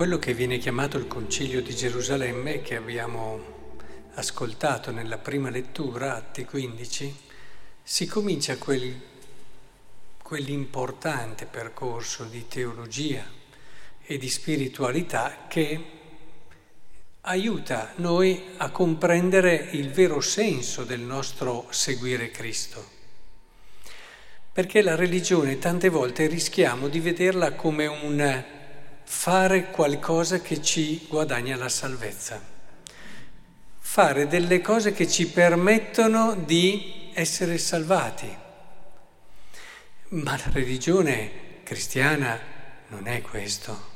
quello che viene chiamato il Concilio di Gerusalemme che abbiamo ascoltato nella prima lettura, Atti 15, si comincia quel, quell'importante percorso di teologia e di spiritualità che aiuta noi a comprendere il vero senso del nostro seguire Cristo. Perché la religione tante volte rischiamo di vederla come un fare qualcosa che ci guadagna la salvezza, fare delle cose che ci permettono di essere salvati. Ma la religione cristiana non è questo.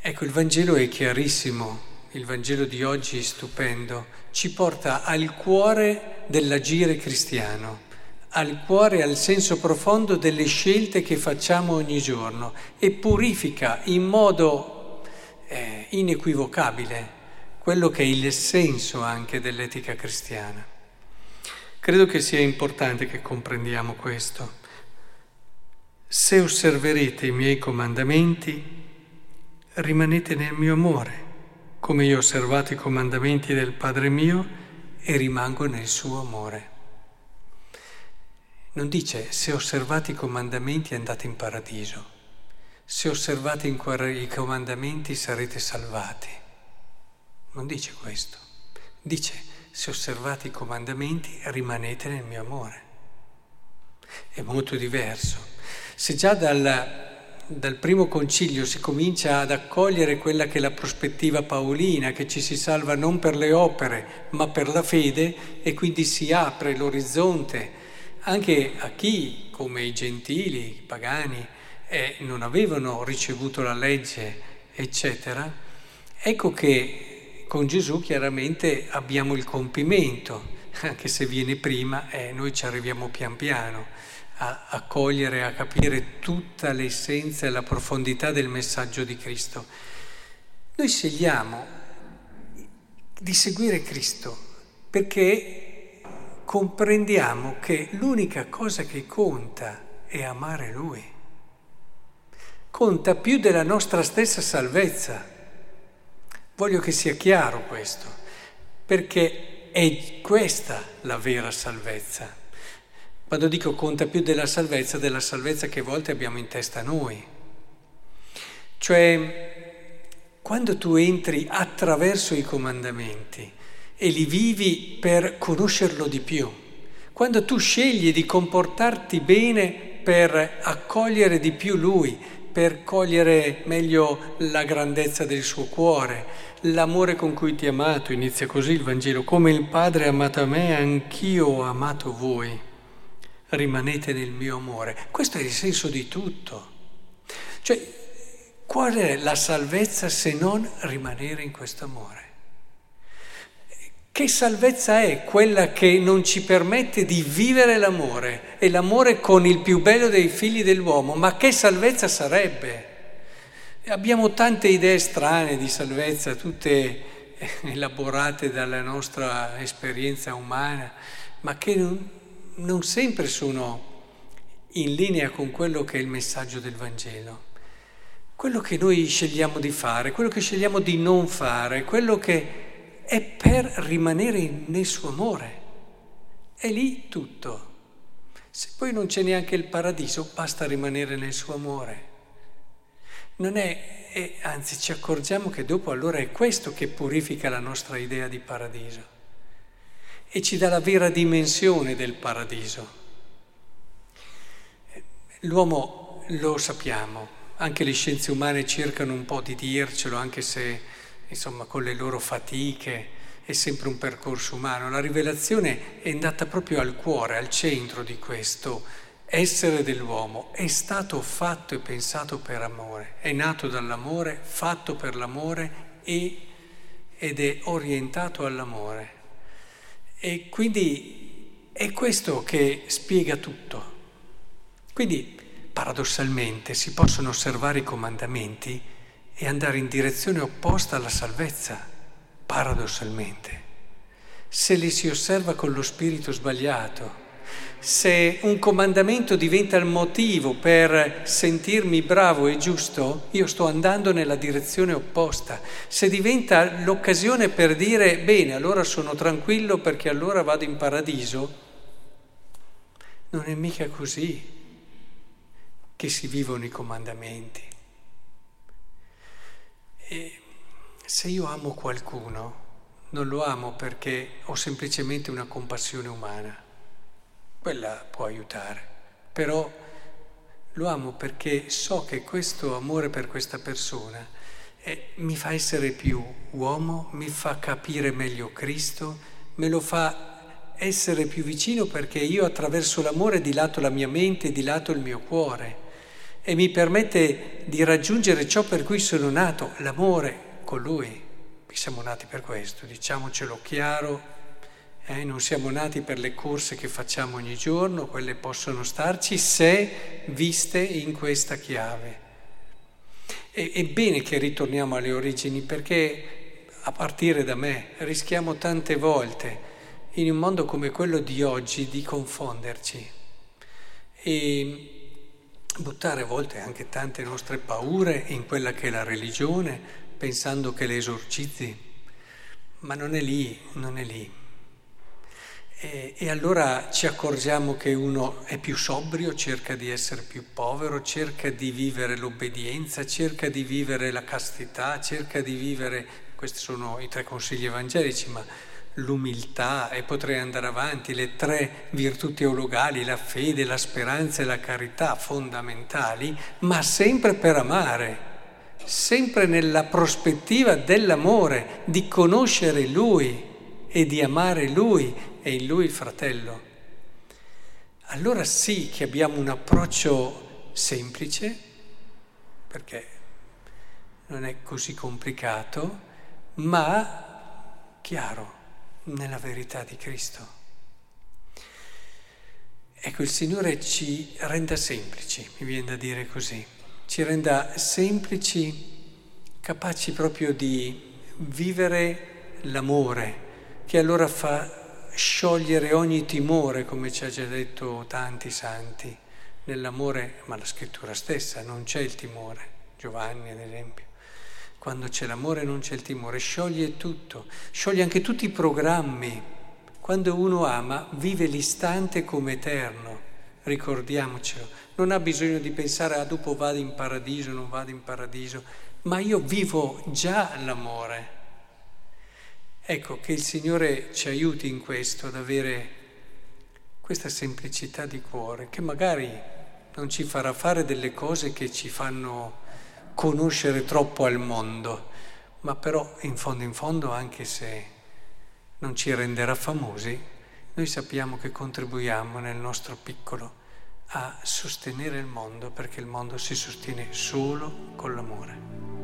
Ecco, il Vangelo è chiarissimo, il Vangelo di oggi è stupendo, ci porta al cuore dell'agire cristiano al cuore, al senso profondo delle scelte che facciamo ogni giorno e purifica in modo eh, inequivocabile quello che è il senso anche dell'etica cristiana. Credo che sia importante che comprendiamo questo. Se osserverete i miei comandamenti, rimanete nel mio amore, come io ho osservato i comandamenti del Padre mio e rimango nel suo amore. Non dice se osservate i comandamenti andate in paradiso, se osservate i comandamenti sarete salvati. Non dice questo. Dice se osservate i comandamenti rimanete nel mio amore. È molto diverso. Se già dal, dal primo concilio si comincia ad accogliere quella che è la prospettiva paolina, che ci si salva non per le opere ma per la fede e quindi si apre l'orizzonte anche a chi, come i gentili, i pagani, eh, non avevano ricevuto la legge, eccetera, ecco che con Gesù chiaramente abbiamo il compimento, anche se viene prima, eh, noi ci arriviamo pian piano a, a cogliere, a capire tutta l'essenza e la profondità del messaggio di Cristo. Noi scegliamo di seguire Cristo perché comprendiamo che l'unica cosa che conta è amare Lui. Conta più della nostra stessa salvezza. Voglio che sia chiaro questo, perché è questa la vera salvezza. Quando dico conta più della salvezza, della salvezza che a volte abbiamo in testa noi. Cioè, quando tu entri attraverso i comandamenti, e li vivi per conoscerlo di più. Quando tu scegli di comportarti bene per accogliere di più Lui, per cogliere meglio la grandezza del suo cuore, l'amore con cui ti ha amato, inizia così il Vangelo, come il Padre ha amato me, anch'io ho amato voi, rimanete nel mio amore. Questo è il senso di tutto. Cioè, qual è la salvezza se non rimanere in questo amore? Che salvezza è quella che non ci permette di vivere l'amore e l'amore con il più bello dei figli dell'uomo? Ma che salvezza sarebbe? Abbiamo tante idee strane di salvezza, tutte elaborate dalla nostra esperienza umana, ma che non, non sempre sono in linea con quello che è il messaggio del Vangelo. Quello che noi scegliamo di fare, quello che scegliamo di non fare, quello che è per rimanere nel suo amore. È lì tutto. Se poi non c'è neanche il paradiso, basta rimanere nel suo amore. Non è, è, anzi ci accorgiamo che dopo allora è questo che purifica la nostra idea di paradiso e ci dà la vera dimensione del paradiso. L'uomo lo sappiamo, anche le scienze umane cercano un po' di dircelo, anche se insomma con le loro fatiche, è sempre un percorso umano. La rivelazione è andata proprio al cuore, al centro di questo essere dell'uomo. È stato fatto e pensato per amore, è nato dall'amore, fatto per l'amore e, ed è orientato all'amore. E quindi è questo che spiega tutto. Quindi, paradossalmente, si possono osservare i comandamenti e andare in direzione opposta alla salvezza, paradossalmente. Se li si osserva con lo spirito sbagliato, Se un comandamento diventa il motivo per sentirmi bravo e giusto, io sto andando nella direzione opposta. Se diventa l'occasione per dire bene, allora sono tranquillo perché allora vado in paradiso, non è mica così che si vivono i comandamenti. E se io amo qualcuno, non lo amo perché ho semplicemente una compassione umana, quella può aiutare, però lo amo perché so che questo amore per questa persona eh, mi fa essere più uomo, mi fa capire meglio Cristo, me lo fa essere più vicino perché io attraverso l'amore dilato la mia mente, dilato il mio cuore e mi permette di raggiungere ciò per cui sono nato, l'amore con Lui. Siamo nati per questo, diciamocelo chiaro, eh? non siamo nati per le corse che facciamo ogni giorno, quelle possono starci se viste in questa chiave. E, è bene che ritorniamo alle origini perché a partire da me rischiamo tante volte in un mondo come quello di oggi di confonderci e buttare a volte anche tante nostre paure in quella che è la religione, pensando che le esorcizzi, ma non è lì, non è lì. E, e, allora ci accorgiamo che uno è più sobrio, cerca di essere più povero, cerca di vivere l'obbedienza, cerca di vivere la castità, cerca di vivere, questi sono i tre consigli evangelici, ma l'umiltà e potrei andare avanti, le tre virtù teologali, la fede, la speranza e la carità fondamentali, ma sempre per amare sempre nella prospettiva dell'amore, di conoscere Lui e di amare Lui e in Lui il fratello. Allora sì che abbiamo un approccio semplice, perché non è così complicato, ma chiaro, nella verità di Cristo. Ecco, il Signore ci renda semplici, mi viene da dire così ci renda semplici, capaci proprio di vivere l'amore, che allora fa sciogliere ogni timore, come ci ha già detto tanti santi. Nell'amore, ma la scrittura stessa, non c'è il timore, Giovanni ad esempio. Quando c'è l'amore non c'è il timore, scioglie tutto, scioglie anche tutti i programmi. Quando uno ama vive l'istante come eterno, ricordiamocelo non ha bisogno di pensare a ah, dopo vado in paradiso, non vado in paradiso, ma io vivo già l'amore. Ecco, che il Signore ci aiuti in questo, ad avere questa semplicità di cuore, che magari non ci farà fare delle cose che ci fanno conoscere troppo al mondo, ma però in fondo in fondo, anche se non ci renderà famosi, noi sappiamo che contribuiamo nel nostro piccolo a sostenere il mondo perché il mondo si sostiene solo con l'amore.